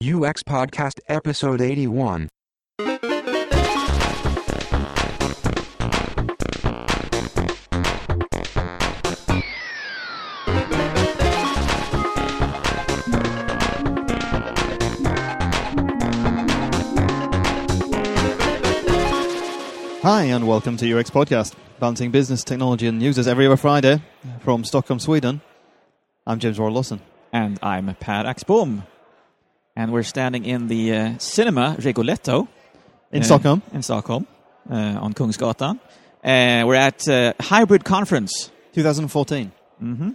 UX Podcast Episode 81. Hi, and welcome to UX Podcast, balancing business, technology, and news as every other Friday from Stockholm, Sweden. I'm James Roy Lawson. And I'm Per Axbom. And we're standing in the uh, cinema Rigoletto In uh, Stockholm. in Stockholm uh, on Kungsgatan. Uh, we're at uh, Hybrid Conference. 2014 hmm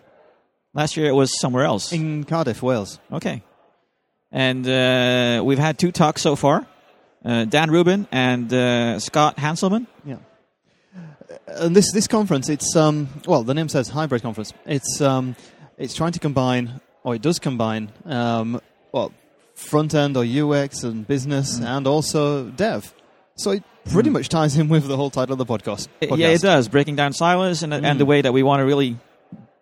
Last year it was somewhere else. in Cardiff, Wales. Okay. And uh, we've had two talks so far uh, Dan Rubin and uh, Scott Hanselman. Yeah. And this this conference, it's um well, the name says hybrid conference. It's um it's trying to combine, or it does combine, um well, front end or UX and business, and also dev. So it pretty much ties in with the whole title of the podcast. Podcast. Yeah, it does. Breaking down silos and, Mm. and the way that we want to really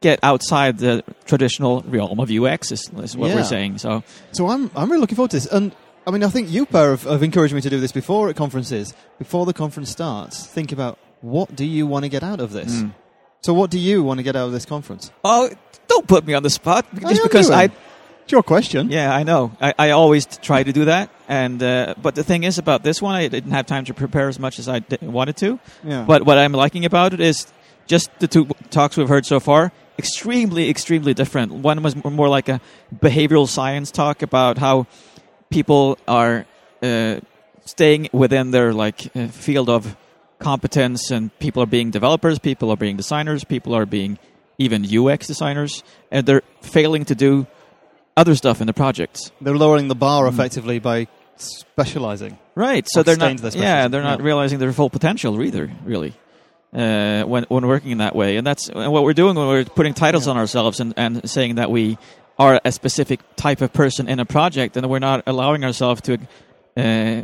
get outside the traditional realm of UX is, is what Yeah. we're saying. So So I'm I'm really looking forward to this. And I mean, I think you, Per, have, have encouraged me to do this before at conferences. Before the conference starts, think about what do you want to get out of this. Mm. So, what do you want to get out of this conference? Oh, don't put me on the spot. Just am because. I, It's your question. yeah, I know. I, I always try to do that, and uh, but the thing is about this one, I didn't have time to prepare as much as I d- wanted to. Yeah. But what I'm liking about it is just the two talks we've heard so far. Extremely, extremely different. One was more like a behavioral science talk about how people are uh, staying within their like uh, field of competence, and people are being developers, people are being designers, people are being even UX designers, and they're failing to do other stuff in the projects. They're lowering the bar Mm. effectively by specializing. Right. So they're not. their yeah, they're not Yeah. realizing their full potential either. Really, uh, when when working in that way, and that's and what we're doing when we're putting titles on ourselves and, and saying that we are a specific type of person in a project, and we're not allowing ourselves to uh,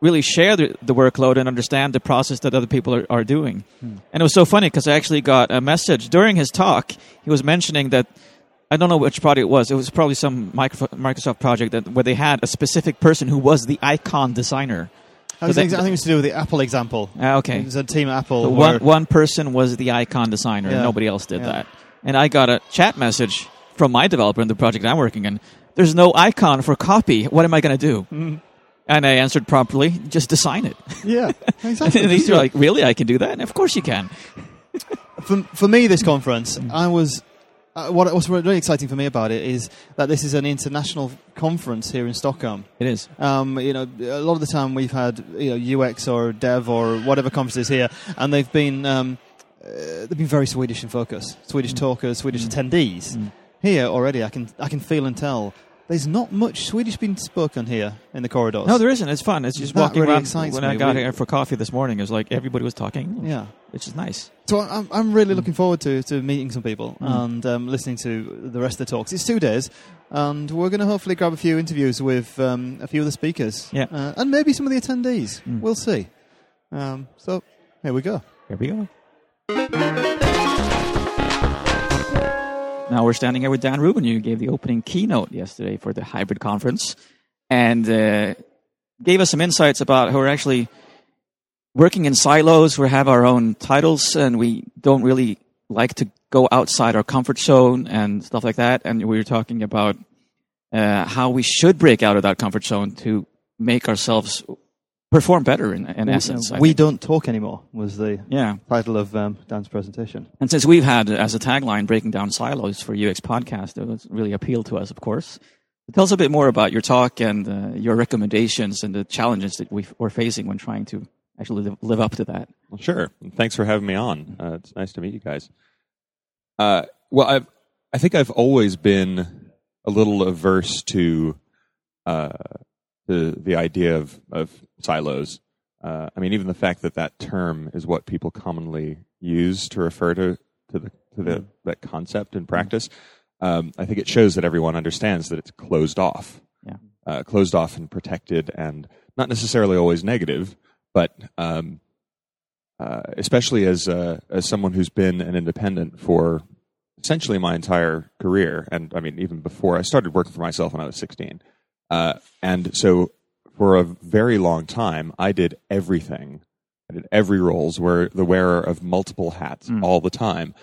really share the, the workload and understand the process that other people are, are doing. Hmm. And it was so funny because I actually got a message during his talk. He was mentioning that. I don't know which project it was. It was probably some Microsoft project that where they had a specific person who was the icon designer. I, was that- I think it's to do with the Apple example. Ah, okay. There's a team at Apple. So one one person was the icon designer, Yeah. and nobody else did Yeah. that. And I got a chat message from my developer in the project I'm working in. There's no icon for copy. What am I going to do? Mm. And I answered promptly, just design it. yeah, exactly. and he's like, really? I can do that? And of course you can. for, for me, this conference, I was. Uh, what what's really exciting for me about it is that this is an international conference here in Stockholm. It is. Um, you know, a lot of the time we've had you know UX or Dev or whatever conferences here, and they've been um, uh, they've been very Swedish in focus. Swedish talkers, Swedish attendees. Mm. Here already, I can I can feel and tell. There's not much Swedish being spoken here in the corridors. No, there isn't. It's fun. It's just That walking really around. When me. I got We- here for coffee this morning, it was like everybody was talking. yeah. Which is nice. So I'm, I'm really looking forward to, to meeting some people Mm. and um, listening to the rest of the talks. It's two days, and we're going to hopefully grab a few interviews with um, a few of the speakers, Yeah. uh, and maybe some of the attendees. Mm. We'll see. Um, so here we go. Here we go. Now we're standing here with Dan Rubin. You gave the opening keynote yesterday for the hybrid conference and uh, gave us some insights about how we're actually working in silos. We have our own titles and we don't really like to go outside our comfort zone and stuff like that. And we were talking about uh, how we should break out of that comfort zone to make ourselves perform better in, in essence. I we think. don't talk anymore was the yeah. title of um, Dan's presentation. And since we've had as a tagline breaking down silos for UX podcast, it was really appealed to us, of course. Tell us a bit more about your talk and uh, your recommendations and the challenges that we we're facing when trying to actually live, live up to that. Well, sure. Thanks for having me on. Uh, it's nice to meet you guys. Uh, well, I've, I think I've always been a little averse to the the idea of of silos. Uh, I mean, even the fact that that term is what people commonly use to refer to to the to the that concept in practice. Um, I think it shows that everyone understands that it's closed off, Yeah. uh, closed off and protected, and not necessarily always negative, but um, uh, especially as uh, as someone who's been an independent for essentially my entire career, and I mean even before I started working for myself when I was 16. Uh, and so for a very long time, I did everything. I did every roles were the wearer of multiple hats all the time.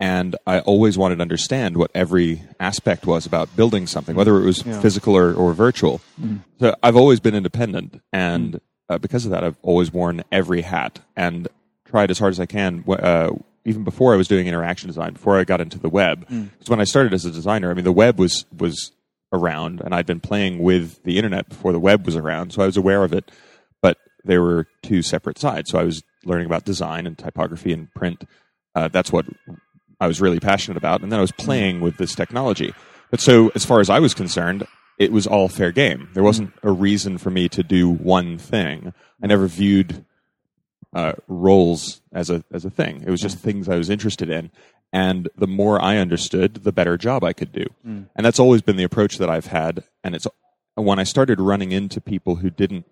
And I always wanted to understand what every aspect was about building something, whether it was Yeah. physical or, or virtual. So I've always been independent. And uh, because of that, I've always worn every hat and tried as hard as I can, uh, even before I was doing interaction design, before I got into the web. Because when I started as a designer, I mean, the web was, was around and I'd been playing with the internet before the web was around. So I was aware of it, but there were two separate sides. So I was learning about design and typography and print. Uh, that's what I was really passionate about. And then I was playing with this technology. But so, as far as I was concerned, it was all fair game. There wasn't a reason for me to do one thing. I never viewed uh, roles as a as a thing. It was just things I was interested in, and the more I understood, the better job I could do. And that's always been the approach that I've had. And it's when I started running into people who didn't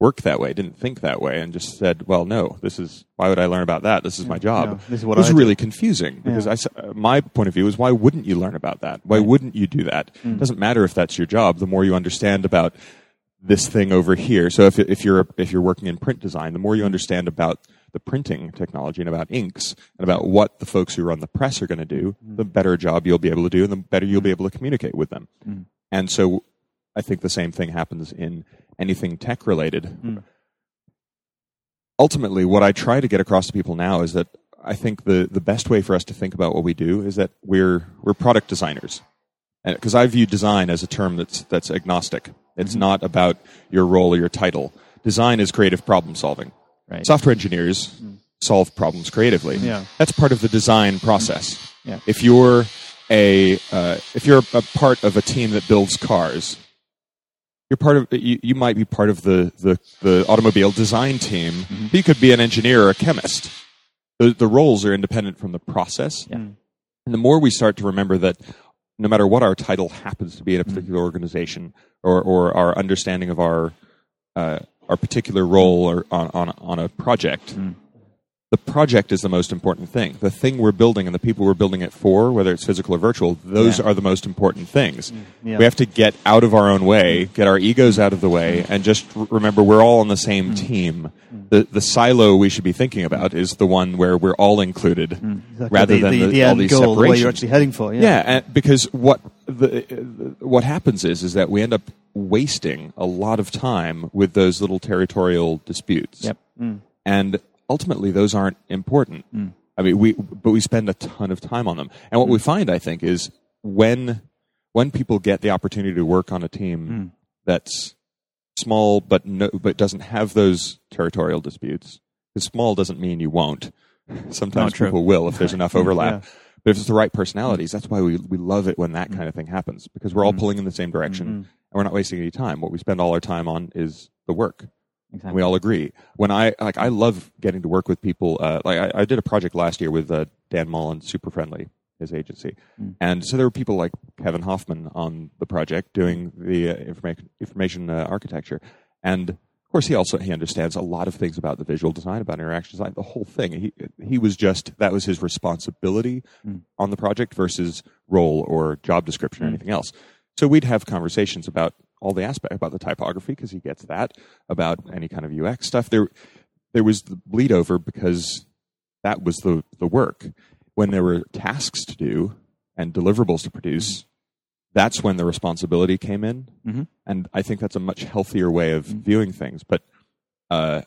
work that way, didn't think that way, and just said, "Well, no, this is why would I learn about that? This is my job." Yeah, this is what it was I do. really confusing because Yeah. I uh, my point of view is why wouldn't you learn about that? Why wouldn't you do that? Mm. It doesn't matter if that's your job. The more you understand about this thing over here. So if if you're if you're working in print design, the more you understand about the printing technology and about inks and about what the folks who run the press are going to do, mm. the better job you'll be able to do, and the better you'll be able to communicate with them. Mm. And so, I think the same thing happens in anything tech related. Mm. Ultimately, what I try to get across to people now is that I think the the best way for us to think about what we do is that we're we're product designers because I view design as a term that's that's agnostic. It's mm-hmm. not about your role or your title. Design is creative problem solving. Right. Software engineers mm. solve problems creatively. Yeah. That's part of the design process. Mm. Yeah. If you're a uh, if you're a part of a team that builds cars, you're part of you, you might be part of the, the, the automobile design team. Mm-hmm. But you could be an engineer or a chemist. The, the roles are independent from the process. Yeah. Mm. And the more we start to remember that no matter what our title happens to be in a particular organization or, or our understanding of our uh, our particular role or on, on, on a project, hmm. the project is the most important thing. The thing we're building and the people we're building it for, whether it's physical or virtual, those Yeah. are the most important things. Hmm. Yeah. We have to get out of our own way, get our egos out of the way, and just r- remember we're all on the same hmm. team. The, the silo we should be thinking about is the one where we're all included Exactly. rather the, than the, the, the all end these goal, the way you're actually heading for. Yeah. Yeah, and because what the, what happens is is that we end up wasting a lot of time with those little territorial disputes. Yep. Mm. And ultimately, those aren't important. Mm. I mean, we but we spend a ton of time on them. And what we mm. find, I think, is when when people get the opportunity to work on a team that's small but no, but doesn't have those territorial disputes. Because small doesn't mean you won't. Sometimes people will if there's enough overlap. Yeah. But if it's the right personalities, that's why we, we love it when that kind of thing happens because we're all pulling in the same direction mm-hmm. And we're not wasting any time. What we spend all our time on is the work. And we all agree. When I like, I love getting to work with people. Uh, like I, I did a project last year with uh, Dan Mullen, Super Friendly, his agency, and so there were people like Kevin Hoffman on the project doing the uh, information information uh, architecture, and of course he also he understands a lot of things about the visual design, about interaction design, the whole thing. He he was just that was his responsibility on the project versus role or job description or anything else. So we'd have conversations about all the aspect about the typography because he gets that about any kind of UX stuff. There, there was the bleed over because that was the the work. When there were tasks to do and deliverables to produce, that's when the responsibility came in. Mhm. And I think that's a much healthier way of viewing things. But uh,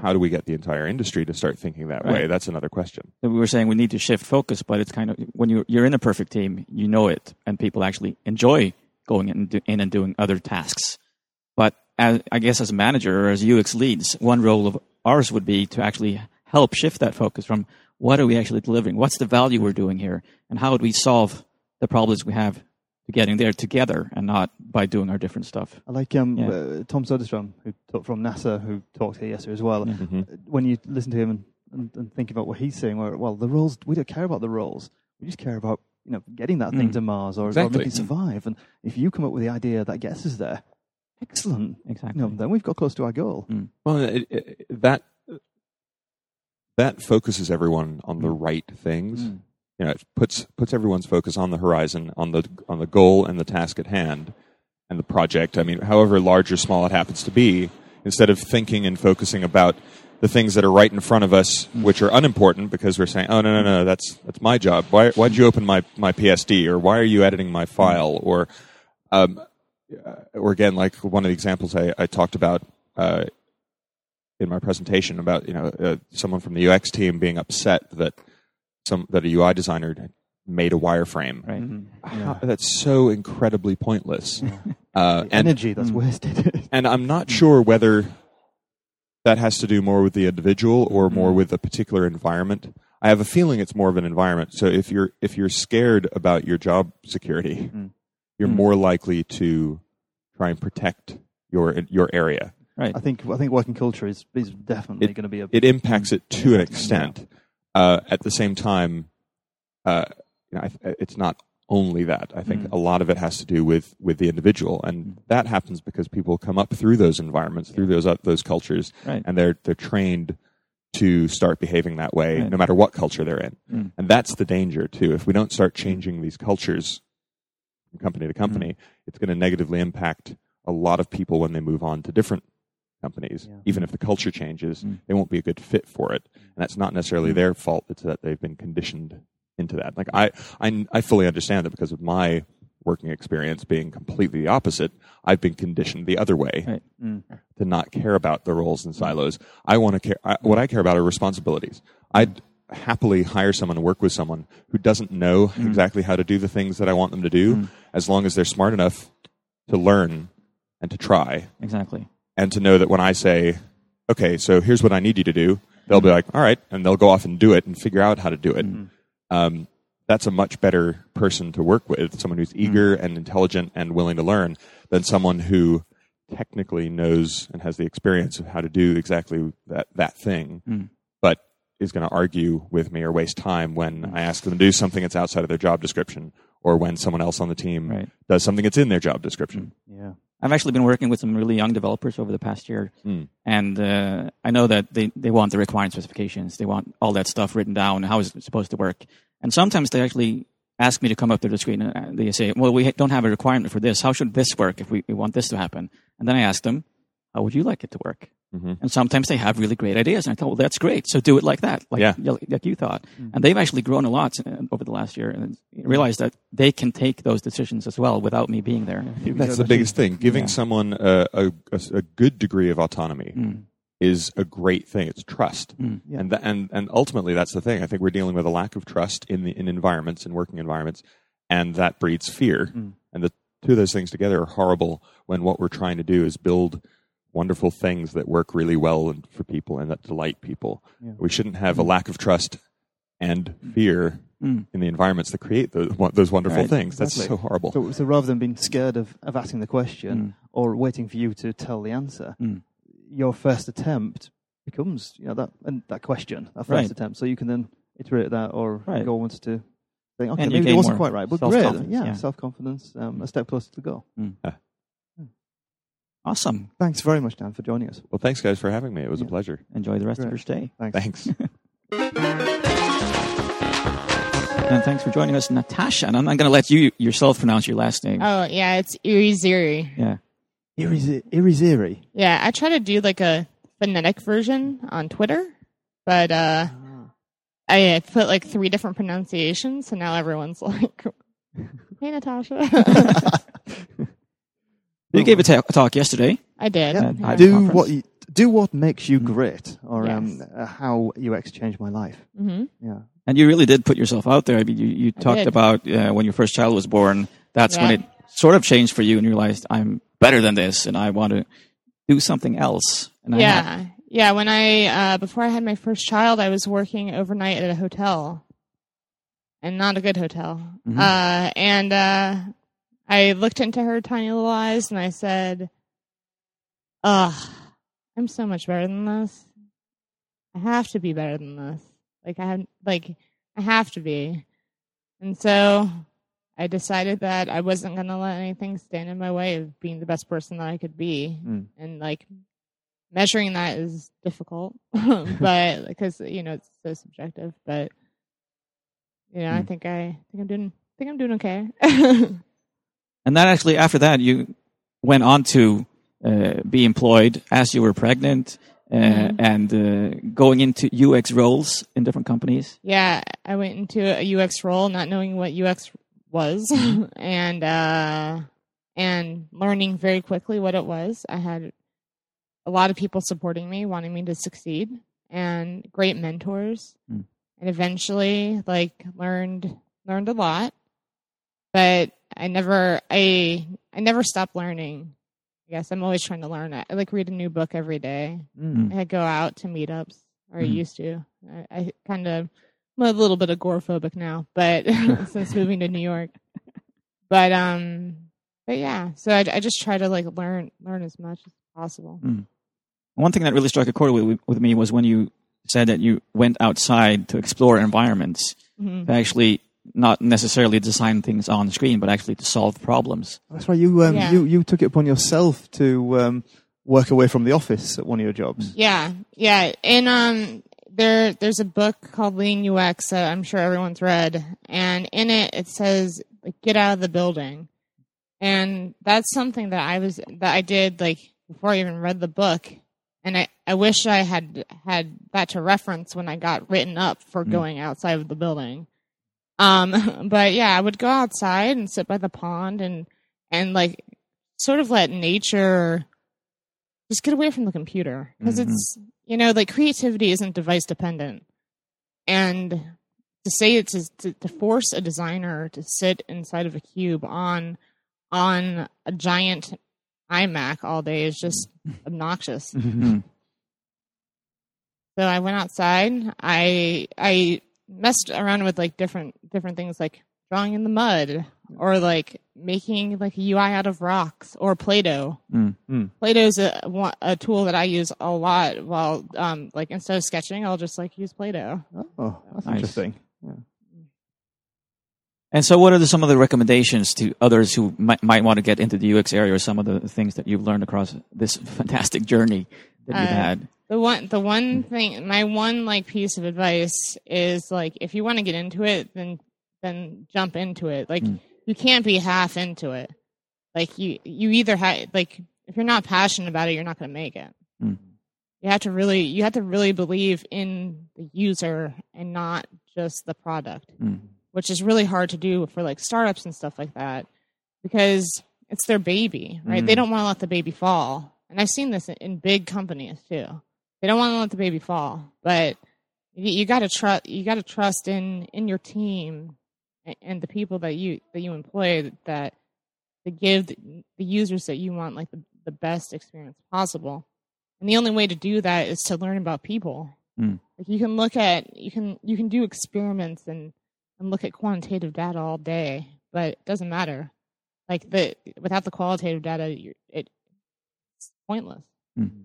how do we get the entire industry to start thinking that way? That's another question. we were saying we need to shift focus, but it's kind of when you're you're in a perfect team, you know it, and people actually enjoy going in do, in and doing other tasks. But as, I guess as a manager or as UX leads, one role of ours would be to actually help shift that focus from what are we actually delivering, what's the value we're doing here, and how would we solve the problems we have getting there together, and not by doing our different stuff. I like um, Yeah. uh, Tom Soderstrom, who talked from NASA, who talked here yesterday as well. Yeah. Mhm. Uh, When you listen to him and, and, and think about what he's saying, where, well, the roles, we don't care about the roles. We just care about you know getting that thing Mm. to Mars or, or making it survive. And if you come up with the idea that gets us there, excellent. Exactly. You know, then we've got close to our goal. Well, it, it, that that focuses everyone on the right things. Mm. You know, it puts puts everyone's focus on the horizon, on the on the goal and the task at hand, and the project. I mean, however large or small it happens to be, instead of thinking and focusing about the things that are right in front of us, which are unimportant because we're saying, "Oh no, no, no, that's that's my job. Why why'd you open my my PSD or why are you editing my file or um, uh, or again, like one of the examples I, I talked about uh, in my presentation about you know uh, someone from the UX team being upset that some that a UI designer made a wireframe. Right. Mm-hmm. How- that's so incredibly pointless. Uh, and Energy that's mm. wasted. and I'm not mm. sure whether that has to do more with the individual or mm. more with a particular environment. I have a feeling it's more of an environment. So if you're if you're scared about your job security, you're Mm. more likely to try and protect your your area. Right. I think I think working culture is is definitely going to be a It impacts it to an extent. Uh, at the same time, uh, you know, I, it's not only that. I think Mm. a lot of it has to do with with the individual, and that happens because people come up through those environments, through those uh, those cultures, Right. and they're they're trained to start behaving that way, Right. no matter what culture they're in. Mm. And that's the danger too. If we don't start changing these cultures from company to company, it's going to negatively impact a lot of people when they move on to different companies. Yeah. Even if the culture changes, Mm. they won't be a good fit for it. Mm. And that's not necessarily mm. their fault. It's that they've been conditioned into that. Like I, I, I fully understand that because of my working experience being completely the opposite. I've been conditioned the other way Right. Mm. to not care about the roles and mm. silos. I want to care. I, what I care about are responsibilities. I'd happily hire someone to work with someone who doesn't know exactly how to do the things that I want them to do, as long as they're smart enough to learn and to try, Exactly. And to know that when I say, "Okay, so here's what I need you to do," they'll be mm-hmm. like, "All right," and they'll go off and do it and figure out how to do it. Mm-hmm. Um, that's a much better person to work with, someone who's eager mm-hmm. and intelligent and willing to learn, than someone who technically knows and has the experience of how to do exactly that that thing, Mm. but is going to argue with me or waste time when mm. I ask them to do something that's outside of their job description, or when someone else on the team Right. does something that's in their job description. Mm. Yeah. I've actually been working with some really young developers over the past year, Mm. and uh, I know that they, they want the requirement specifications. They want all that stuff written down. How is it supposed to work? And sometimes they actually ask me to come up to the screen and uh, they say, "Well, we don't have a requirement for this. How should this work if we, we want this to happen?" And then I ask them, "How would you like it to work?" Mhm. And sometimes they have really great ideas, and I thought, "Well, that's great. So do it like that, like Yeah. like you thought." And they've actually grown a lot uh, over the last year, and realized that they can take those decisions as well without me being there. That's the biggest thing. Giving Yeah. someone a, a, a, a good degree of autonomy Mm. is a great thing. It's trust, Mm. Yeah. and, th- and and ultimately that's the thing. I think we're dealing with a lack of trust in the in environments in working environments, and that breeds fear. Mm. And the two of those things together are horrible when what we're trying to do is build wonderful things that work really well for people and that delight people. Yeah. We shouldn't have a lack of trust and fear Mm. in the environments that create those those wonderful Right, things. That's exactly. so horrible. So, so rather than being scared of, of asking the question Mm. or waiting for you to tell the answer, Mm. your first attempt becomes you know that and that question, that first Right. attempt. So you can then iterate that or Right. go on to think, okay, And maybe it wasn't quite right, but great, yeah, yeah. self confidence, um, a step closer to the goal. Awesome. Thanks very much, Dan, for joining us. Well, thanks guys for having me. It was a pleasure. Enjoy the rest of your stay. Thanks. Thanks. And thanks for joining us, Natasha. And I'm not going to let you yourself pronounce your last name. Oh yeah, it's Irizarry. yeah. Irizi- Irizarry. Yeah, I try to do like a phonetic version on Twitter, but uh, I put like three different pronunciations, so now everyone's like, "Hey, Natasha." You gave a ta- a talk yesterday. I did. Yeah. I- do conference. what you, do what makes you great, or um, uh, how UX changed my life. Mm-hmm. Yeah, And you really did put yourself out there. I mean, you, you I talked did. about uh, when your first child was born. That's when it sort of changed for you and you realized, I'm better than this and I want to do something else. And I have- Yeah, yeah. When I uh, before I had my first child, I was working overnight at a hotel, and not a good hotel. Mhm. Uh, and uh, I looked into her tiny little eyes, and I said, "Ugh, I'm so much better than this. I have to be better than this. Like I have, like I have to be." And so I decided that I wasn't going to let anything stand in my way of being the best person that I could be. Mm. And like measuring that is difficult, but because you know it's so subjective. But you know, I Mm. think I think I'm doing I think I'm doing okay. And then actually after that, you went on to uh, be employed as you were pregnant uh, Mhm. and uh, going into UX roles in different companies. Yeah, I went into a UX role not knowing what UX was and uh and learning very quickly what it was. I had a lot of people supporting me, wanting me to succeed and great mentors. Mm. And eventually like learned learned a lot. But I never I I never stopped learning. I guess I'm always trying to learn. I, I like read a new book every day. Mm. I go out to meetups, or I Mhm. used to. I, I kind of, I'm a little bit agoraphobic now, but since moving to New York, but um, but yeah. So I, I just try to like learn learn as much as possible. One thing that really struck a chord with, with me was when you said that you went outside to explore environments hmm to actually not necessarily design things on screen, but actually to solve problems. That's right. You um, Yeah. you you took it upon yourself to um, work away from the office at one of your jobs. Yeah, yeah. And um, there there's a book called Lean UX that I'm sure everyone's read, and in it it says like get out of the building, and that's something that I was that I did like before I even read the book, and I I wish I had had that to reference when I got written up for Mm. going outside of the building. Um, but yeah, I would go outside and sit by the pond and and like sort of let nature just get away from the computer because Mhm. it's you know like creativity isn't device dependent and to say it's to, to force a designer to sit inside of a cube on on a giant imac all day is just obnoxious Mm. so i went outside i i messed around with like different different things like drawing in the mud or like making like a ui out of rocks or play-doh Mm. Mm. Play-Doh's a, a tool that I use a lot. While, um, like instead of sketching, I'll just like use Play-Doh. Oh, that's Nice. interesting. And so, what are the, some of the recommendations to others who might, might want to get into the UX area, or some of the things that you've learned across this fantastic journey that you've Uh, had? The one, the one thing, my one like piece of advice is like, if you want to get into it, then then jump into it. Like, Mm. you can't be half into it. Like you, you either have like if you're not passionate about it, you're not going to make it. Mm. You have to really, you have to really believe in the user and not just the product. Mm. which is really hard to do for like startups and stuff like that because it's their baby, right? They Mm. don't want to let the baby fall. And I've seen this in, in big companies too. They don't want to let the baby fall, but you, you got to trust. You got to trust in in your team and, and the people that you that you employ that to give the, the users that you want like the, the best experience possible. And the only way to do that is to learn about people. Mm. Like you can look at you can you can do experiments and and look at quantitative data all day, but it doesn't matter. Like the without the qualitative data, you're, it, it's pointless. Mm.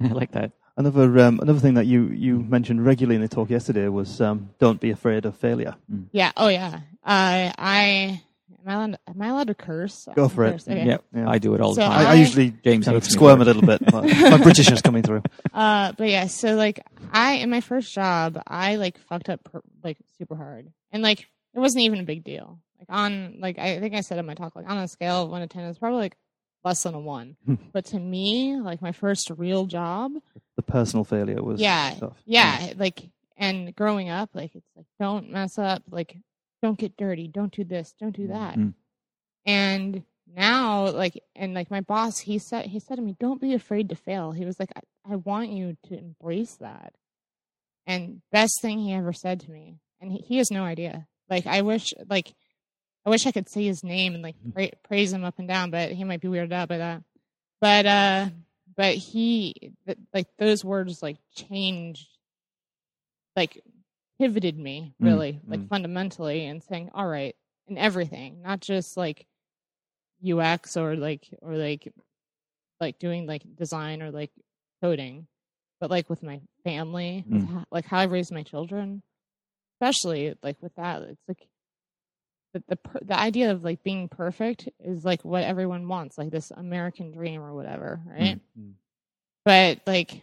I like that. Another um, another thing that you, you mentioned regularly in the talk yesterday was um, don't be afraid of failure. Yeah. Oh yeah. Uh, I am I allowed, am I allowed to curse? Go I for it. okay. Yep, Yeah. I do it all the time. I, I I- usually James kind of squirm a little bit. but My Britishness is coming through. Uh, but yeah, so like I in my first job, I like fucked up per, like super hard, and like it wasn't even a big deal. Like on like I think I said in my talk, like on a scale of one to ten, it's probably like less than a one. but to me, like my first real job, The personal failure was Yeah, tough. yeah, like and growing up, like it's like don't mess up, like don't get dirty, don't do this, don't do that. Mm. And now, like, and like my boss, he said he said to me, "Don't be afraid to fail." He was like, "I, I want you to embrace that." And best thing he ever said to me, and he, he has no idea. Like, I wish, like, I wish I could say his name and like pra- praise him up and down, but he might be weirded out by that. But uh, but he th- like those words like changed, like pivoted me Mm, really, like mm. fundamentally, and saying, "All right," in everything, not just like UX or like or like like doing like design or like coding, but like with my family, with Mm. like how I raise my children, especially like with that, it's like the the per- the idea of like being perfect is like what everyone wants, like this American dream or whatever, right? Mm. But like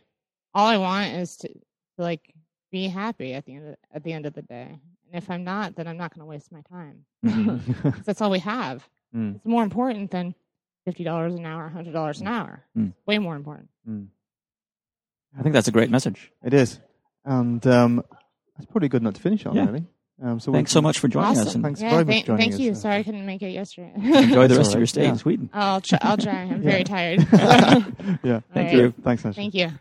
all I want is to, to like be happy at the end of, at the end of the day. And if I'm not, then I'm not going to waste my time. 'Cause that's all we have. Mm. It's more important than fifty dollars an hour, hundred dollars an hour. Mm. Way more important. I think that's a great message. It is, and um, that's probably good not to finish on. Yeah. Really. Um, so Thanks so much for joining us Awesome. and Thanks yeah, very much thank, for joining thank you. us. Sorry I couldn't make it yesterday. enjoy the rest all of your stay Yeah. in Sweden. I'll try. I'll try. I'm very tired. Yeah. Thank All you. Thanks, Nash. Thank you.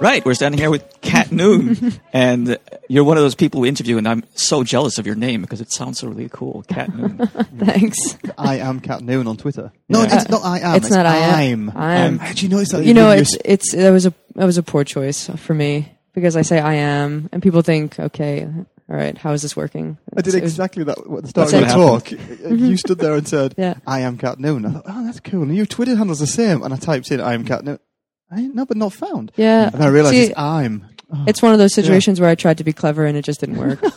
Right, we're standing here with Cat Noone, and you're one of those people we interview, and I'm so jealous of your name because it sounds so really cool, Cat Noone. Thanks. I am Cat Noone on Twitter. No, Yeah. it's not I am. It's not I I'm. am. I'm. How did you notice that? You know, it's it's that was a that was a poor choice for me because I say I am, and people think, okay, all right, how is this working? I did It's- was- exactly that at the start of the talk. You stood there and said, Yeah. I am Cat Noone. I thought, oh, that's cool. And your Twitter handle's the same. And I typed in, I am Cat Noone. I no, but not found. Yeah, And I realized See, it's I'm. Oh. it's one of those situations where I tried to be clever and it just didn't work.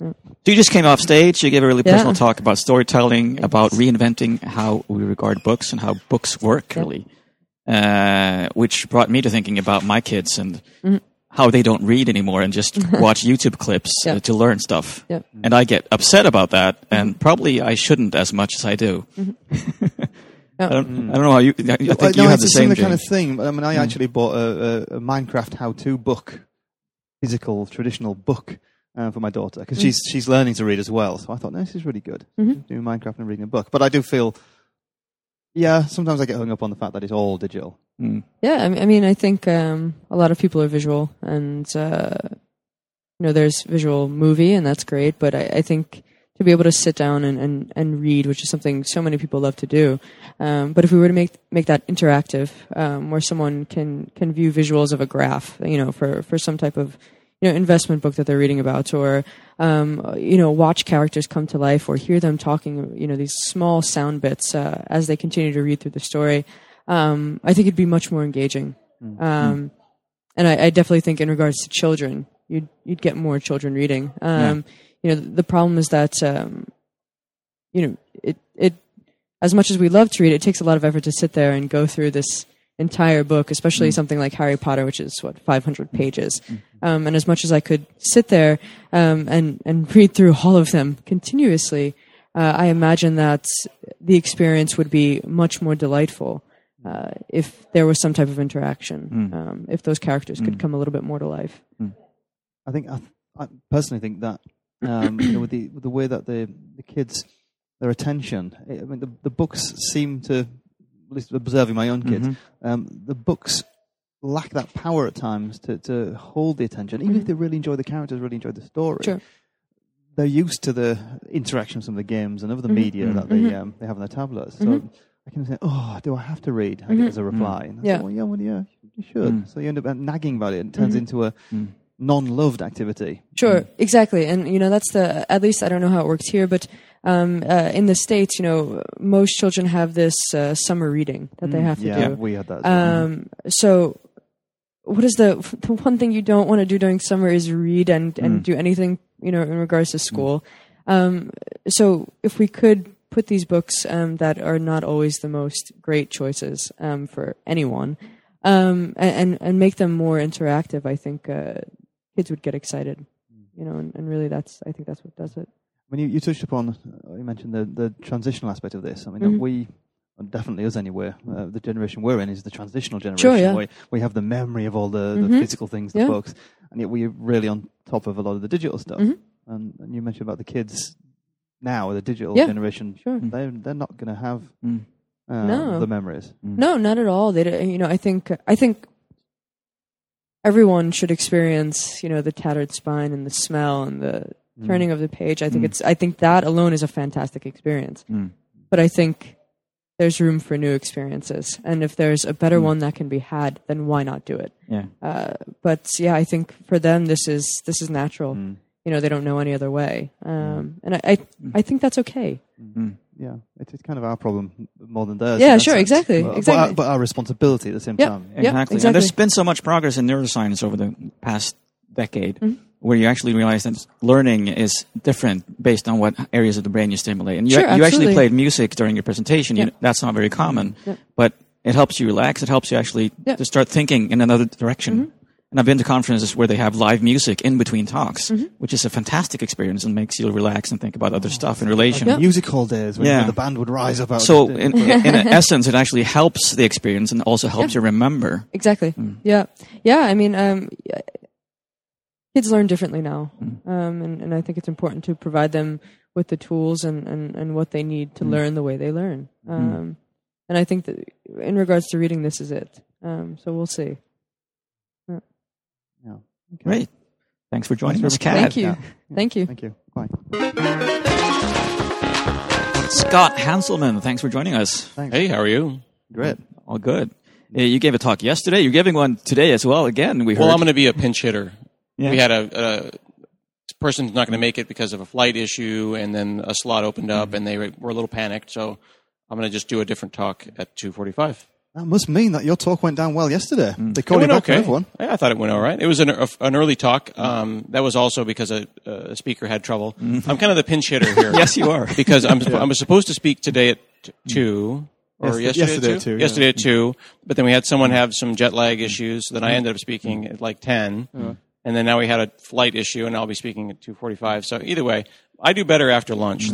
So you just came off stage. You gave a really Yeah. personal talk about storytelling, about reinventing how we regard books and how books work, Yeah. really. Uh, which brought me to thinking about my kids and Mhm. How they don't read anymore and just watch YouTube clips Yeah. uh, to learn stuff. Yeah. And I get upset about that, and probably I shouldn't as much as I do. I, don't, I don't know how you. I, I think Well, you no, have it's the a same. similar kind of thing. I mean, I Mm. actually bought a, a, a Minecraft how-to book, physical, traditional book uh, for my daughter because she's she's learning to read as well. So I thought, no, this is really good. Mhm. Doing Minecraft and reading a book, but I do feel, yeah, sometimes I get hung up on the fact that it's all digital. Mm. Yeah, I mean, I, think um, a lot of people are visual, and uh, you know, there's visual movie, and that's great. But I, I think to be able to sit down and, and, and read, which is something so many people love to do, um, but if we were to make make that interactive, um, where someone can can view visuals of a graph, you know, for for some type of you know investment book that they're reading about, or um, you know, watch characters come to life, or hear them talking, you know, these small sound bits uh, as they continue to read through the story um, I think it'd be much more engaging. Um, and I, I definitely think in regards to children, you'd you'd get more children reading. Um, You know, the, the problem is that um, you know it it as much as we love to read, it takes a lot of effort to sit there and go through this entire book, especially something like Harry Potter, which is what 500 pages. Um, and as much as I could sit there um, and and read through all of them continuously, uh, I imagine that the experience would be much more delightful uh, if there was some type of interaction. Um, if those characters could come a little bit more to life. I think I, I personally think that um, you know, with the with the way that the the kids their attention. I mean, the the books seem to, observing my own kids, um, the books lack that power at times to to hold the attention, even if they really enjoy the characters, really enjoy the story. Sure. They're used to the interaction of some of the games and other Mhm. media that they Mhm. um, they have on their tablets. So Mhm. I can say, "Oh, do I have to read?" I get as a reply. And I say, Yeah. well, yeah, well, yeah, you should. Mm. So you end up uh, nagging about it, and it turns into a Mm. non-loved activity. Sure, exactly, and you know that's the at least I don't know how it works here, but um, uh, in the states, you know, most children have this uh, summer reading that they have to yeah, do. we had that. well. Um, so, what is the the one thing you don't want to do during summer is read and and Mm. do anything you know in regards to school. Um, so, if we could put these books um, that are not always the most great choices um, for anyone, um, and, and and make them more interactive, I think uh, kids would get excited. You know, and, and really, that's I think that's what does it. When you, you touched upon, uh, you mentioned the, the transitional aspect of this. I mean, Mhm. we, definitely us anywhere, uh, the generation we're in is the transitional generation. Sure, yeah. We, we have the memory of all the, Mhm. the physical things, the Yeah. books, and yet we're really on top of a lot of the digital stuff. Mhm. And, and you mentioned about the kids now, the digital Yeah, generation. sure. They're, they're not going to have Mm. uh, No. the memories. No, not at all. They, you know, I think I think everyone should experience, you know, the tattered spine and the smell and the turning of the page. I think Mm. it's. I think that alone is a fantastic experience. Mm. But I think there's room for new experiences, and if there's a better Mm. one that can be had, then why not do it? Yeah. Uh, but yeah, I think for them this is this is natural. Mm. You know, they don't know any other way, um, and I, I I think that's okay. Mm. Yeah, it is kind of our problem more than theirs. Yeah, sure, sense. exactly, But, exactly. But our, but our responsibility at the same Yeah. time. Yeah, Exactly. exactly. And there's been so much progress in neuroscience over the past decade Mhm. Where you actually realize that learning is different based on what areas of the brain you stimulate. And you, Sure, you actually played music during your presentation. You, that's not very common, Yeah. but it helps you relax. It helps you actually Yeah. to start thinking in another direction. Mhm. And I've been to conferences where they have live music in between talks, which is a fantastic experience and makes you relax and think about other stuff in relation. Yeah. Music hall days when Yeah. the band would rise up So, of in, in essence, it actually helps the experience and also helps you remember. Exactly. Yeah. Yeah. I mean, um, yeah, kids learn differently now, um, and, and I think it's important to provide them with the tools and, and, and what they need to learn the way they learn. Um, And I think that in regards to reading, this is it. Um, so we'll see. Yeah. Okay. Great. Thanks for joining Thanks us, very Cat. Thank you. Yeah. Thank you. Thank you. Bye. Scott Hanselman, thanks for joining us. Thanks. Hey, how are you? Great. All good. You gave a talk yesterday. You're giving one today as well. Again, we heard. Well, I'm going to be a pinch hitter. Yeah. We had a, a this person's not going to make it because of a flight issue, and then a slot opened up, Mm-hmm. and they were, were a little panicked. So I'm going to just do a different talk at 2:45. That must mean that your talk went down well yesterday. Mm. They It called you back for okay. another one. Yeah, I thought it went all right. It was an, a, an early talk. Um, that was also because a, a speaker had trouble. I'm kind of the pinch hitter here. Yes, you are. because I'm I was supposed to speak today at t- two or Yes, yesterday, yesterday at at two. two, yeah. yesterday at two, but then we had someone have some jet lag issues. So then I ended up speaking at like 10 and then now we had a flight issue, and I'll be speaking at two forty-five. So either way, I do better after lunch.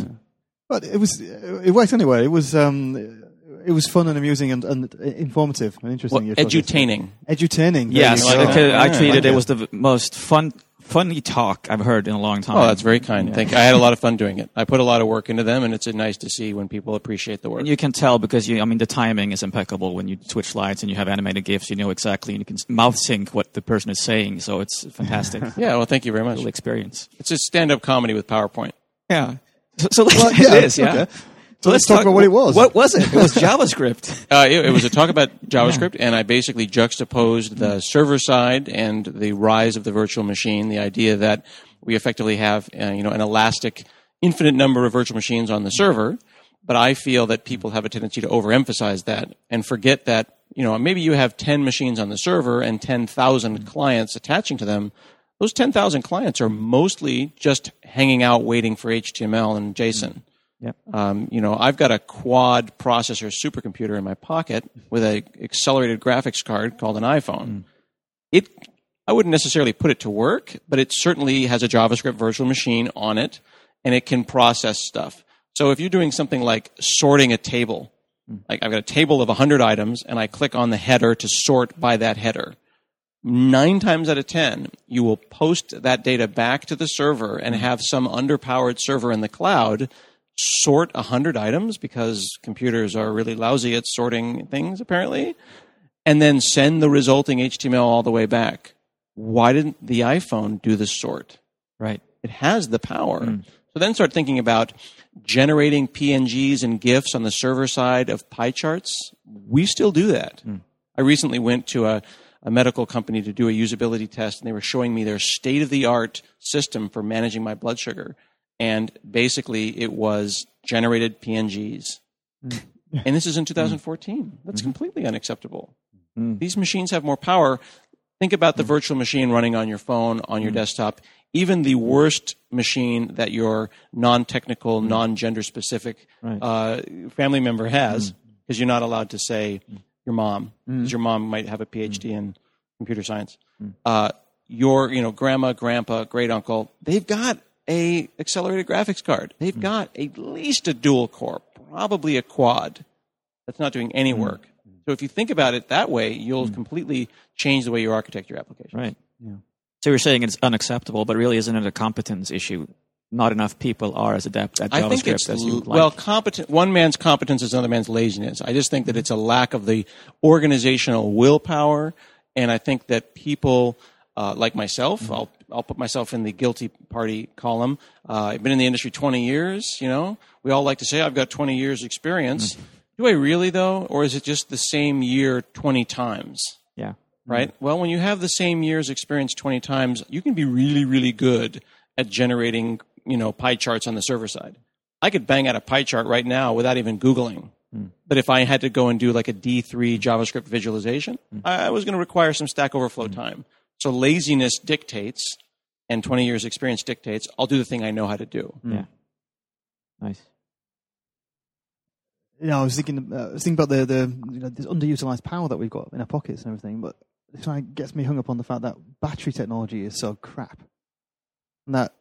But it was it worked anyway. It was um, it was fun and amusing and, and informative and interesting. Well, your talk edutaining. edutaining. Yes, There you go. because I Yeah. treated Like it it. was the most fun, funny talk I've heard in a long time. Oh, that's very kind. Thank you. I had a lot of fun doing it. I put a lot of work into them, and it's nice to see when people appreciate the work. And you can tell because you, I mean, the timing is impeccable when you switch slides and you have animated GIFs. You know exactly, and you can mouth sync what the person is saying. So it's fantastic. yeah, well, thank you very much. Little experience. It's a stand-up comedy with PowerPoint. Yeah. So, so Well, yeah, it is, yeah. okay. So let's talk about what it was. What was it? It was JavaScript. Uh, it, it was a talk about JavaScript, and I basically juxtaposed the server side and the rise of the virtual machine. The idea that we effectively have, uh, you know, an elastic, infinite number of virtual machines on the server, but I feel that people have a tendency to overemphasize that and forget that, you know, maybe you have ten machines on the server and ten thousand clients attaching to them. Those ten thousand clients are mostly just hanging out waiting for HTML and JSON. Yep. Um, you know, I've got a quad processor supercomputer in my pocket with a accelerated graphics card called an iPhone. Hmm. It, I wouldn't necessarily put it to work, but it certainly has a JavaScript virtual machine on it, and it can process stuff. So if you're doing something like sorting a table, hmm. like I've got a table of 100 items, and I click on the header to sort by that header. Nine times out of ten, you will post that data back to the server and hmm. have some underpowered server in the cloud sort 100 items because computers are really lousy at sorting things, apparently, and then send the resulting HTML all the way back. Why didn't the iPhone do the sort? right. It has the power. Hmm. So then start thinking about generating PNGs and GIFs on the server side of pie charts. We still do that. Hmm. I recently went to a, a medical company to do a usability test, and they were showing me their state of the art system for managing my blood sugar. And basically, it was generated PNGs. Mm-hmm. And this is in mm-hmm. 2014. That's mm-hmm. completely unacceptable. These machines have more power. Think about the virtual machine running on your phone, on your desktop. Even the worst machine that your non-technical, non-gender specific Right. uh, family member has, because you're not allowed to say your mom, because your mom might have a PhD in computer science. Uh, your, you know, grandma, grandpa, great uncle, they've got a accelerated graphics card. They've got at least a dual core, probably a quad. That's not doing any work. So if you think about it that way, you'll completely change the way you architect your application. Right. So you're saying it's unacceptable, but really isn't it a competence issue? Not enough people are as adept at I JavaScript think it's as you l- would like. well, competent. One man's competence is another man's laziness. I just think that it's a lack of the organizational willpower, and I think that people uh, like myself, Mm-hmm. I'll I'll put myself in the guilty party column. Uh, I've been in the industry 20 years. You know, we all like to say I've got 20 years experience. Mm-hmm. Do I really though, or is it just the same year 20 times? yeah. right? Well, when you have the same year's experience 20 times, you can be really, really good at generating, you know, pie charts on the server side. I could bang out a pie chart right now without even Googling. But if I had to go and do like a D3 JavaScript visualization, I I was going to require some Stack Overflow time. So laziness dictates, and 20 years experience dictates, I'll do the thing I know how to do. Yeah. Nice. you know, I was thinking, uh, I was thinking about the the you know, this underutilized power that we've got in our pockets and everything. But it kind of gets me hung up on the fact that battery technology is so crap, and that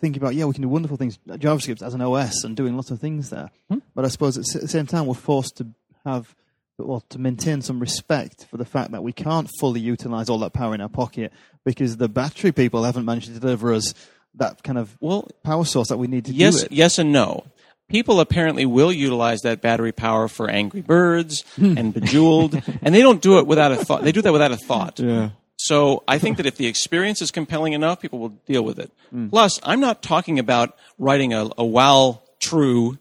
thinking about yeah, we can do wonderful things JavaScript as an OS and doing lots of things there, Hmm. but I suppose at the same time we're forced to have well to maintain some respect for the fact that we can't fully utilize all that power in our pocket because the battery people haven't managed to deliver us that kind of Well, power source that we need to yes, do it. yes, and no. People apparently will utilize that battery power for Angry Birds and Bejeweled, and they don't do it without a thought. They do that without a thought. Yeah. So I think that if the experience is compelling enough, people will deal with it. Hmm. Plus, I'm not talking about writing a, a while true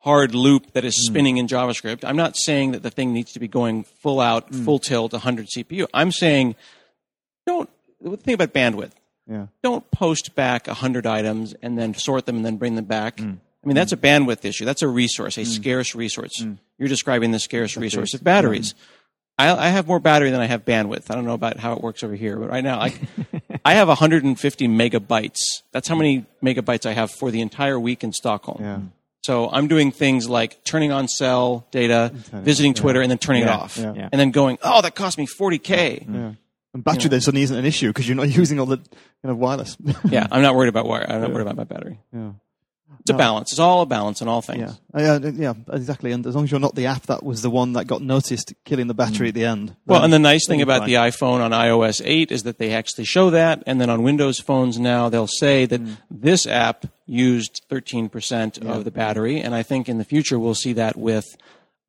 hard loop that is Hmm. spinning in JavaScript. I'm not saying that the thing needs to be going full out, Hmm. full tilt, 100 CPU. I'm saying don't think about bandwidth. Yeah. Don't post back 100 items and then sort them and then bring them back. Hmm. I mean, that's a bandwidth issue. That's a resource, a scarce resource. You're describing the scarce resource of batteries. I, I have more battery than I have bandwidth. I don't know about how it works over here, but right now I, I have 150 megabytes. That's how many megabytes I have for the entire week in Stockholm. Yeah. So I'm doing things like turning on cell data, visiting Twitter, and then turning it off, yeah. Yeah. and then going, "Oh, that cost me 40k." Yeah. And battery then suddenly isn't an issue because you're not using all the kind of wireless. Yeah, I'm not worried about wire. I'm not worried about my battery. yeah. It's a balance. It's all a balance in all things. Yeah. Uh, yeah, yeah, exactly. And as long as you're not the app that was the one that got noticed killing the battery at the end. Well, and the nice thing about the iPhone on iOS 8 is that they actually show that, and then on Windows phones now they'll say that Mm. this app used 13% of the battery, and I think in the future we'll see that with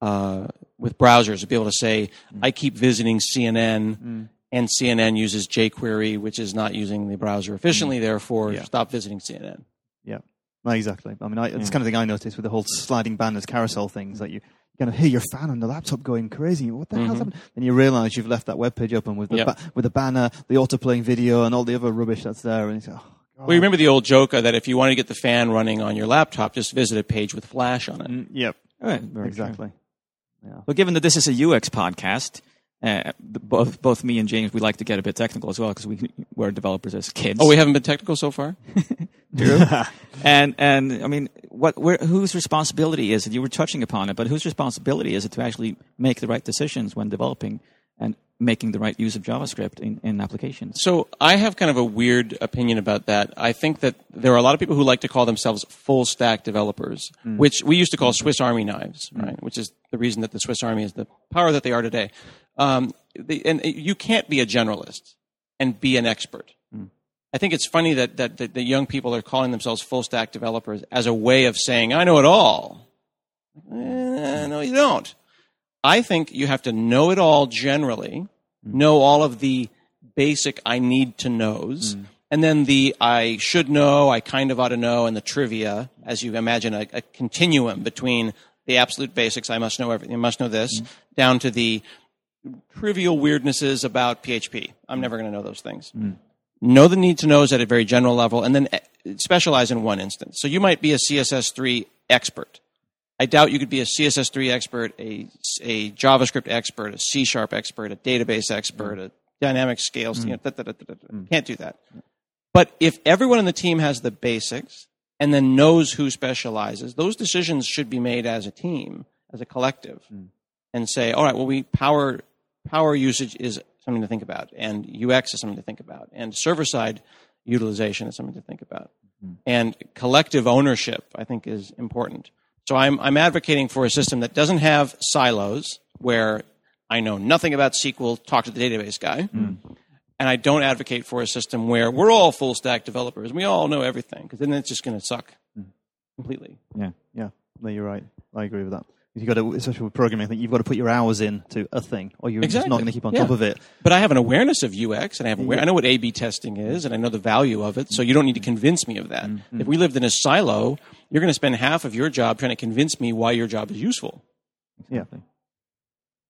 uh, with browsers to be able to say, Mm. I keep visiting CNN. And CNN uses jQuery, which is not using the browser efficiently. Therefore, Mm. Yeah. stop visiting CNN. Yeah. No, exactly. I mean, I, it's the kind of thing I noticed with the whole sliding banners carousel things that you kind of hear your fan on the laptop going crazy. What the hell's happening? Then you realize you've left that web page open with the, Yep. ba- with the banner, the auto playing video, and all the other rubbish that's there. And you say, oh, God. Well, you remember the old joke uh, that if you want to get the fan running on your laptop, just visit a page with Flash on it. Mm, Yep. All right, very true. Exactly. Well, given that this is a UX podcast, uh, both both me and James, we like to get a bit technical as well because we we're developers as kids. Oh, we haven't been technical so far? and and I mean, what where, whose responsibility is it? You were touching upon it, but whose responsibility is it to actually make the right decisions when developing and making the right use of JavaScript in, in applications? So I have kind of a weird opinion about that. I think that there are a lot of people who like to call themselves full stack developers, mm. which we used to call Swiss Army knives, mm. right? Which is the reason that the Swiss Army is the power that they are today. Um, the, and uh, you can't be a generalist and be an expert. I think it's funny that, that, that the young people are calling themselves full stack developers as a way of saying, I know it all. Eh, no, you don't. I think you have to know it all generally, mm. know all of the basic I need to knows, mm. and then the I should know, I kind of ought to know, and the trivia, as you imagine a, a continuum between the absolute basics, I must know everything, I must know this, mm. down to the trivial weirdnesses about PHP. I'm never going to know those things. Know the need to knows at a very general level, and then eh, specialize in one instance. So you might be a CSS3 expert. I doubt you could be a CSS3 expert, a, a JavaScript expert, a C sharp expert, a database expert, a dynamic scales. Mm. You know, da, da, da, da, da. Mm. Can't do that. But if everyone on the team has the basics and then knows who specializes, those decisions should be made as a team, as a collective, mm. and say, all right, well, we power power usage is something to think about, and UX is something to think about, and server side utilization is something to think about, hmm. and collective ownership, I think, is important. So I'm I'm advocating for a system that doesn't have silos where I know nothing about SQL, talk to the database guy. Hmm. And I don't advocate for a system where we're all full stack developers and we all know everything because then it's just going to suck hmm. completely. Yeah. Yeah, no, you're right. I agree with that. You got to, especially with programming, I think you've got to put your hours in to a thing, or you're just not going to keep on Yeah. top of it. But I have an awareness of UX and I have aware- I know what A/B testing is and I know the value of it. So you don't need to convince me of that. If we lived in a silo, you're going to spend half of your job trying to convince me why your job is useful. Yeah.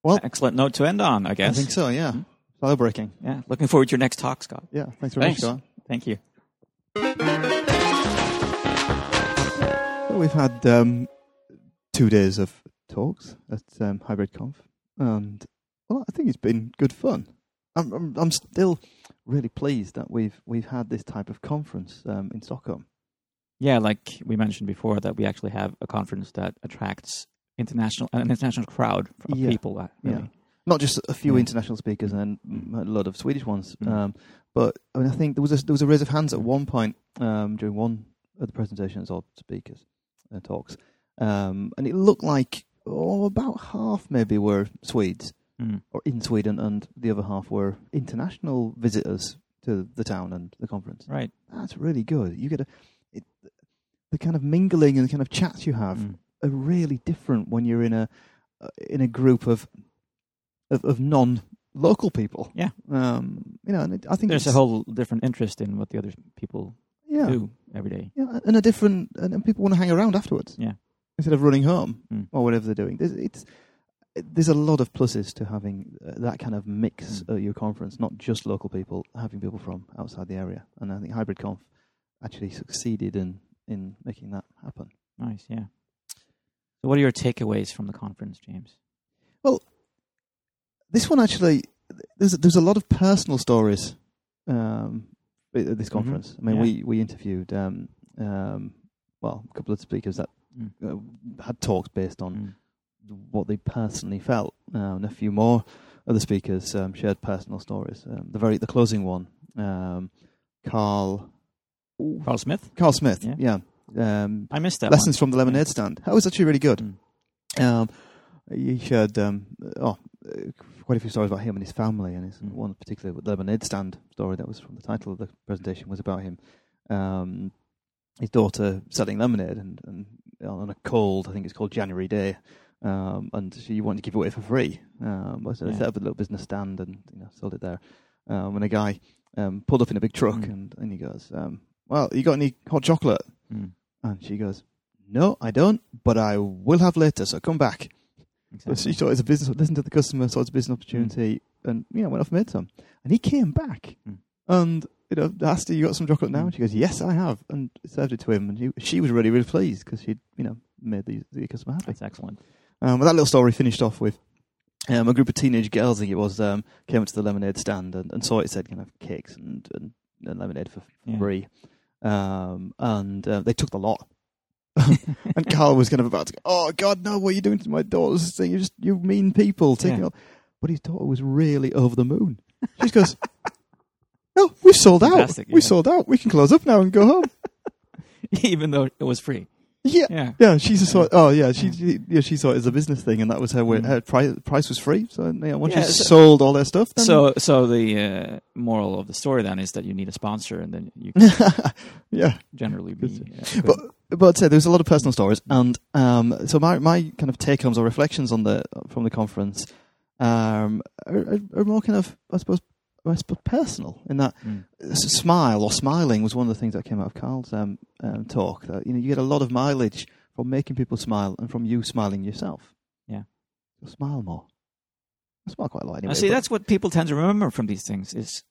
Well, Excellent note to end on, I guess. I think so. Yeah, silo breaking. Yeah. Looking forward to your next talk, Scott. Yeah, thanks very Thanks. much, Scott. Thank you. Well, we've had um, two days of talks at um, Hybrid Conf, and well, I think it's been good fun. I'm, I'm, I'm still really pleased that we've we've had this type of conference um, in Stockholm. Yeah, like we mentioned before, that we actually have a conference that attracts international an international crowd of Yeah. people. uh, Really. Yeah. not just a few Yeah. international speakers and mm, a lot of Swedish ones. Mm. Um, but I mean, I think there was a, there was a raise of hands at one point um, during one of the presentations or speakers uh, talks, um, and it looked like oh, about half maybe were Swedes Mm. or in Sweden, and the other half were international visitors to the town and the conference. Right. That's really good. You get a it, the kind of mingling and the kind of chats you have Mm. are really different when you're in a uh, in a group of of, of non local people. Yeah. Um, you know, and it, I think There's a whole different interest in what the other people yeah, do every day. yeah, and a different and, and people want to hang around afterwards. Yeah. Instead of running home Mm. or whatever they're doing. There's, it's there's a lot of pluses to having uh, that kind of mix Mm. at your conference, not just local people, having people from outside the area. And I think Hybrid Conf actually succeeded in in making that happen. Nice, yeah. So, what are your takeaways from the conference, James? Well, this one actually, there's there's a lot of personal stories um, at this Mhm. conference. I mean, Yeah. we we interviewed um, um, well a couple of speakers that Mm. uh, had talks based on Mm. what they personally felt, uh, and a few more other speakers um, shared personal stories. Um, the very the closing one, um, Carl Carl Smith? Carl Smith, Yeah. yeah. Um, I missed that Lessons from the Lemonade Stand. That was actually really good. Mm. Um, he shared um, oh, uh, quite a few stories about him and his family, and his Mm. one particularly the lemonade stand story that was from the title of the presentation was about him. Um, his daughter selling lemonade, and, and on a cold, I think it's called January day, um, and she wanted to give it away for free. Um, so Yeah. set up a little business stand and you know sold it there. Um, and a guy um, pulled up in a big truck, Mm. and, and he goes, um, "Well, you got any hot chocolate?" Mm. And she goes, "No, I don't, but I will have later. So come back." So she thought it was a business, listened to the customer, saw it was a business opportunity, and you know went off and made some. And he came back Mm. and you know asked her, "You got some chocolate now?" And she goes, "Yes, I have," and served it to him. And he, she was really, really pleased because she'd you know made the, the customer happy. That's excellent. Um, but that little story finished off with um, a group of teenage girls, I think it was, um, came up to the lemonade stand and, and saw it said kind of cakes and, and, and lemonade for Yeah. free. Um, and uh, they took the lot. and Carl was kind of about to go, oh, God, no, what are you doing to my daughter's thing? You just, you mean people taking Yeah. all. But his daughter was really over the moon. She just goes, no, we sold out. Fantastic, We sold out. We can close up now and go home. Even though it was free. yeah. Yeah. Yeah, she thought. Oh, yeah, she, yeah she saw it as a business thing, and that was her way. Mm. Her price, price was free, so know, once Yeah, she so- sold all their stuff, then So, so the uh, moral of the story then is that you need a sponsor, and then you can yeah. generally be. Uh, But but uh, there was a lot of personal stories, and um, so my my kind of take homes or reflections on the from the conference um, are, are, are more kind of I suppose I suppose personal in that Mm. smile or smiling was one of the things that came out of Carl's um, um, talk. That you know you get a lot of mileage from making people smile and from you smiling yourself. Yeah. so smile more. I smile quite a lot anyway. Now, see, that's what people tend to remember from these things is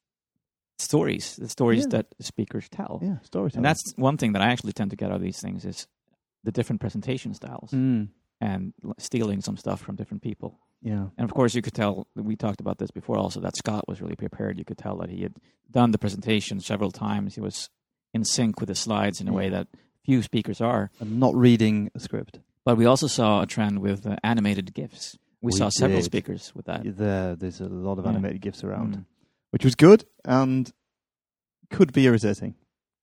stories, the stories Yeah. that speakers tell. yeah storytelling. And that's one thing that I actually tend to get out of these things is the different presentation styles mm, and stealing some stuff from different people. Yeah. And of course, you could tell, we talked about this before also, that Scott was really prepared. You could tell that he had done the presentation several times. He was in sync with the slides in a way that few speakers are. And not reading a script. But we also saw a trend with uh, animated GIFs. We, We saw several speakers with that. There, there's a lot of Yeah. animated gifs around. Mm, which was good and could be irritating,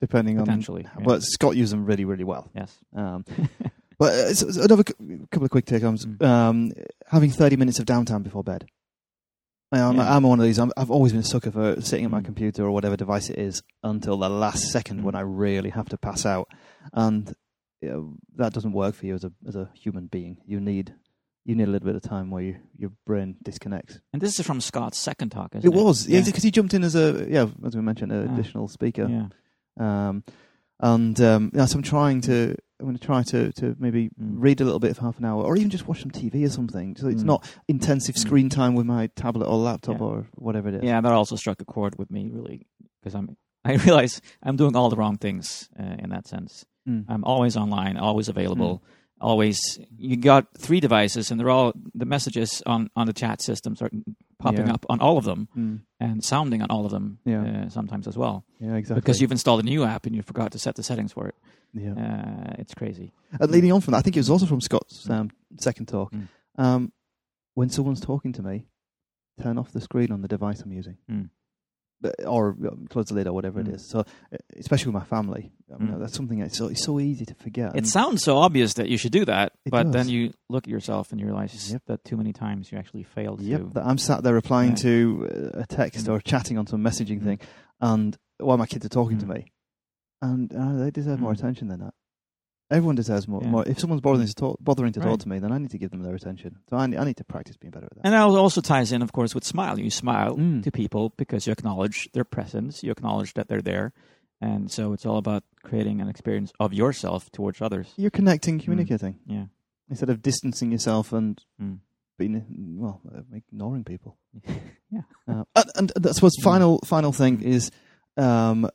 depending on. potentially. yeah. But Scott used them really, really well. yes. Um, but uh, it's, it's another c- couple of quick take homes. Mm. Um, having 30 minutes of downtime before bed. I'm, Yeah. I'm one of these. I'm, I've always been a sucker for sitting at my Mm. computer or whatever device it is until the last second Mm. when I really have to pass out, and you know, that doesn't work for you as a as a human being. You need you need a little bit of time where you, your brain disconnects. And this is from Scott's second talk, isn't It it? was, yeah, Yeah. because he jumped in as a yeah, as we mentioned, an Ah. additional speaker. Yeah. Um, and um, yeah, so I'm trying to. I'm going to try to, to maybe Mm. read a little bit for half an hour, or even just watch some TV or something. So it's Mm. not intensive Mm. screen time with my tablet or laptop Yeah. or whatever it is. Yeah, that also struck a chord with me, really, because I'm. I realize I'm doing all the wrong things uh, in that sense. Mm. I'm always online, always available, always. You got three devices, and they're all the messages on on the chat systems are popping Yeah. up on all of them Mm. and sounding on all of them. Yeah. Uh, sometimes as well, yeah, exactly. because you've installed a new app and you forgot to set the settings for it. Yeah. Uh, it's crazy. And leading on from that, I think it was also from Scott's um, second talk. Mm. Um, when someone's talking to me, turn off the screen on the device I'm using. But- or um, close the lid or whatever Hmm. it is. So, uh, especially with my family, I mean, Hmm. that's something that's so, it's so easy to forget. It sounds so obvious that you should do that, It but does. then you look at yourself and you realize Yep. that too many times you actually failed Yep, to. that I'm sat there replying Yeah. to uh, a text Mm. or chatting on some messaging Mm. thing, and while my kids are talking to Mm. me, and uh, they deserve more Mm. attention than that. Everyone deserves more. Yeah. more. If someone's bothering to talk, bothering to Right. talk to me, then I need to give them their attention. So I, ne- I need to practice being better at that. And that also ties in, of course, with smile. You smile Mm. to people because you acknowledge their presence, you acknowledge that they're there. And so it's all about creating an experience of yourself towards others. You're connecting, communicating Yeah. instead of distancing yourself and Mm. being well, uh, ignoring people. yeah. Uh, and, and I suppose Mm. final final thing is, um,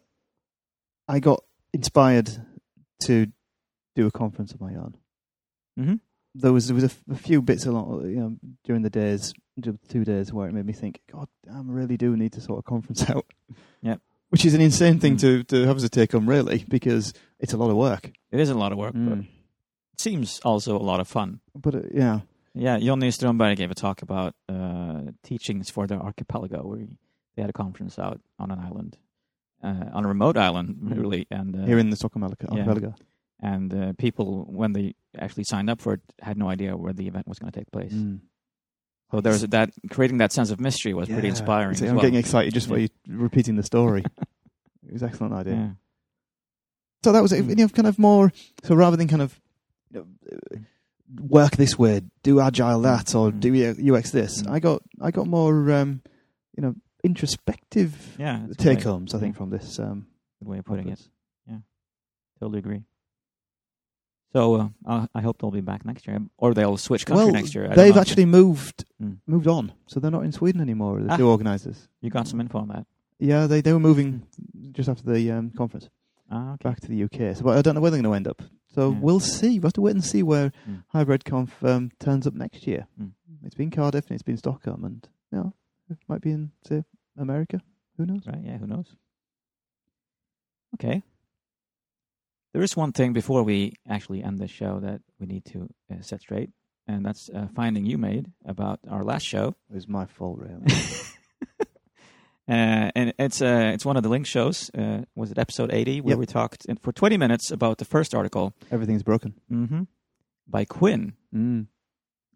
I got inspired to do a conference of my own. hmm There was there was a, f- a few bits along you know during the days, two days where it made me think, God, damn, I really do need to sort a conference out. Yep. Which is an insane thing Mm. to to have as a take home, really, because it's a lot of work. It is a lot of work, but Mm. it seems also a lot of fun. But uh, yeah, Yeah, Jonny Strömberg gave a talk about uh, teachings for the archipelago, where he, they had a conference out on an island, on a remote island, really, and uh, here in the Stockholm Arch- yeah. and uh, people when they actually signed up for it had no idea where the event was going to take place. Mm. So there's that creating that sense of mystery was pretty inspiring. I'm well. getting excited just by you repeating the story. it was an excellent idea. Yeah. So that was it. Mm. You know, kind of more. So rather than kind of you know, uh, work this way, do agile that, or Mm. do UX this, Mm. I got I got more um, you know introspective Yeah, take homes. I think from this. Um, Good way of putting it. conference. Totally agree. So uh, I- I hope they'll be back next year, or they'll switch country Well, next year. I they've actually moved Mm. moved on, so they're not in Sweden anymore. The Ah. two organisers. You got some info on that? Yeah, they they were moving just after the um, conference Ah, okay. back to the UK. So, but I don't know where they're going to end up. So Yeah. we'll see. We'll have to wait and see where Mm. Hybrid Conf um, turns up next year. Mm. It's been Cardiff and it's been Stockholm, and you know, might be in say America. Who knows? Right? Yeah. Who knows? Okay. There is one thing before we actually end the show that we need to uh, set straight, and that's a finding you made about our last show. It was my fault, really. Uh, and it's uh, it's one of the link shows. Uh, was it episode eighty where Yep. we talked in, for twenty minutes about the first article Everything's broken. mm-hmm, by Quinn. Mm.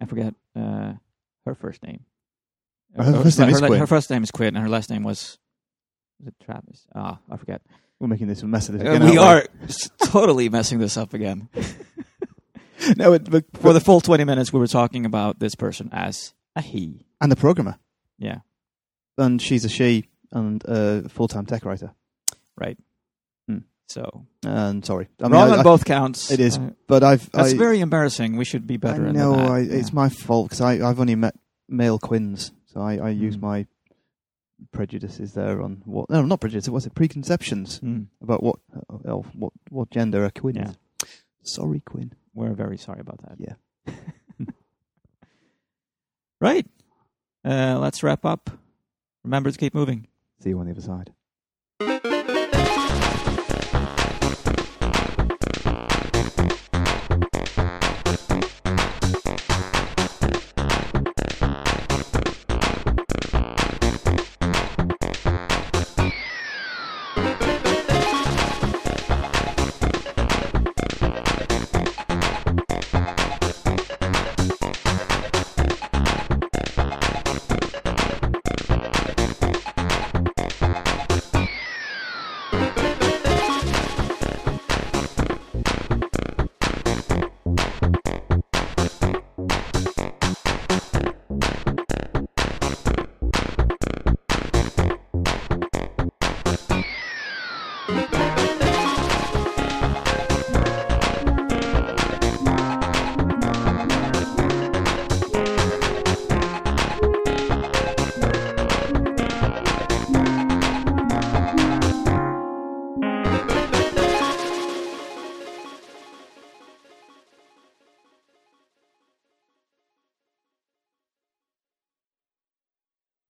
I forget uh, her first name. Her first name her, is Quinn. her first name is Quinn, and her last name was was it Travis? Ah, I forget. We're making this a mess of this Uh, again. we are totally messing this up again. no, it, but, For the full twenty minutes, we were talking about this person as a he. and the programmer, Yeah, and she's a she and a full-time tech writer. right. Hmm. So And sorry, I mean, wrong I- on I- both counts. It is, Uh, but I've that's I, very embarrassing. We should be better. I than know that. I, Yeah. it's my fault because I've only met male quins, so I I use Mm. my prejudices there on what no not prejudices what's it preconceptions Hmm. about what uh, what what gender a quinn Yeah. is. Sorry, Quinn. We're very sorry about that. Yeah. Right. Uh, let's wrap up. Remember to keep moving. See you on the other side.